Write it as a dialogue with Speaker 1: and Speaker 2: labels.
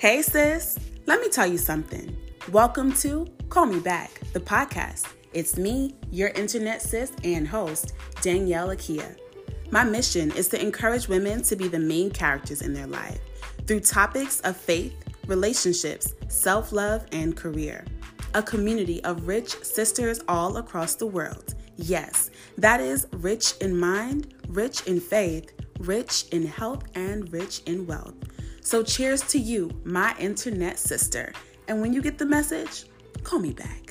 Speaker 1: Hey, sis, let me tell you something. Welcome to Call Me Back, the podcast. It's me, your internet sis and host, Danielle Akia. My mission is to encourage women to be the main characters in their life through topics of faith, relationships, self love, and career. A community of rich sisters all across the world. Yes, that is rich in mind, rich in faith, rich in health, and rich in wealth. So, cheers to you, my internet sister. And when you get the message, call me back.